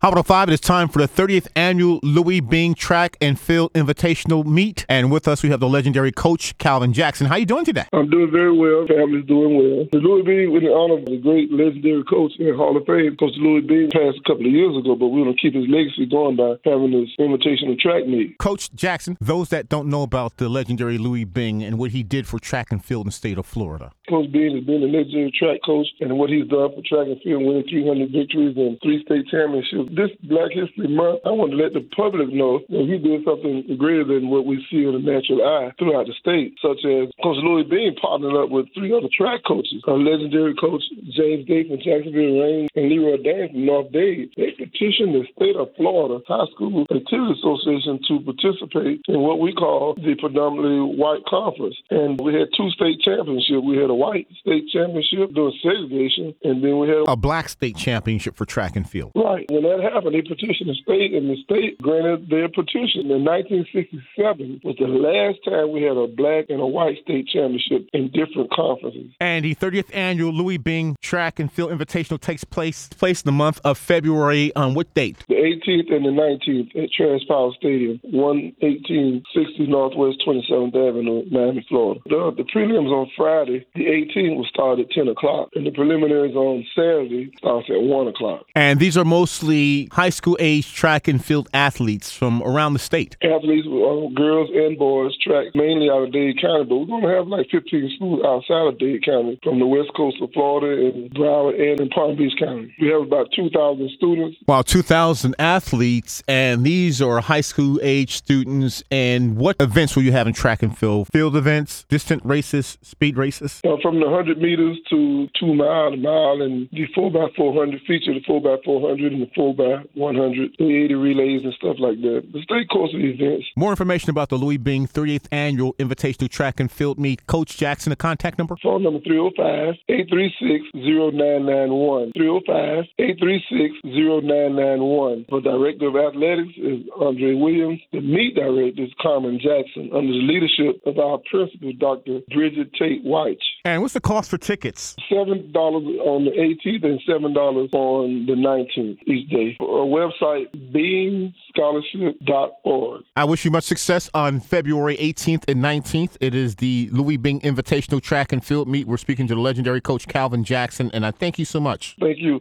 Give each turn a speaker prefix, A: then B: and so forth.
A: Hot 5, it is time for the 30th annual Louie Bing Track and Field Invitational Meet. And with us, we have the legendary coach, Calvin Jackson. How are you doing today?
B: I'm doing very well. Family's doing well. The Louie Bing, in honor of the great legendary coach in the Hall of Fame, Coach Louie Bing passed a couple of years ago, but we're going to keep his legacy going by having this invitational track meet.
A: Coach Jackson, those that don't know about the legendary Louie Bing and what he did for track and field in the state of Florida.
B: Coach Bing has been a legendary track coach, and what he's done for track and field, winning 300 victories and three state championships. This Black History Month, I want to let the public know that he did something greater than what we see in the natural eye throughout the state, such as Coach Louie Bing partnered up with three other track coaches, a legendary coach James Day from Jacksonville Raines and Leroy Dan from North Dade. They petitioned the state of Florida High School Activity Association to participate in what we call the predominantly white conference. And we had two state championships. We had a white state championship doing segregation, and then we had
A: a black state championship for track and field.
B: Right. When that happened, they petitioned the state, and the state granted their petition. In 1967 was the last time we had a black and a white state championship in different conferences.
A: And the 30th annual Louie Bing Track and Field Invitational takes place place in the month of February. Um, On what date?
B: The 18th and the 19th at Traz Powell Stadium, 11860 Northwest 27th Avenue, Miami, Florida. The, the prelims on Friday, the 18th, will start at 10 o'clock, and the preliminaries on Saturday starts at 1 o'clock.
A: And these are mostly high school age track and field athletes from around the state.
B: Athletes, uh, girls and boys, track mainly out of Dade County, but we're going to have like 15 schools outside of Dade County from the west coast of Florida and Broward and in Palm Beach County. We have about 2,000 students.
A: Wow, 2,000 athletes, and these are high school age students. And what events will you have in track and field? Field events, distant races, speed races?
B: Uh, from the 100 meters to two mile, a mile, and the 4x400 feature the 4x400 and the 4x100, the 80 relays and stuff like that. The state course of events.
A: More information about the Louie Bing 30th Annual Invitational Track and Field Meet. Coach Jackson, the contact number?
B: Phone number 305 836 0991. 305 836 0991. The Director of Athletics is Andre Williams. The meet director is Carmen Jackson under the leadership of our principal, Dr. Bridget Tate White.
A: And what's the cost for tickets?
B: $7 on the 18th and $7 on the 19th each day. Our website, beangscholarship.org.
A: I wish you much success on February 18th and 19th. It is the Louie Bing Invitational Track and Field Meet. We're speaking to the legendary coach Calvin Jackson, and I thank you so much.
B: Thank you.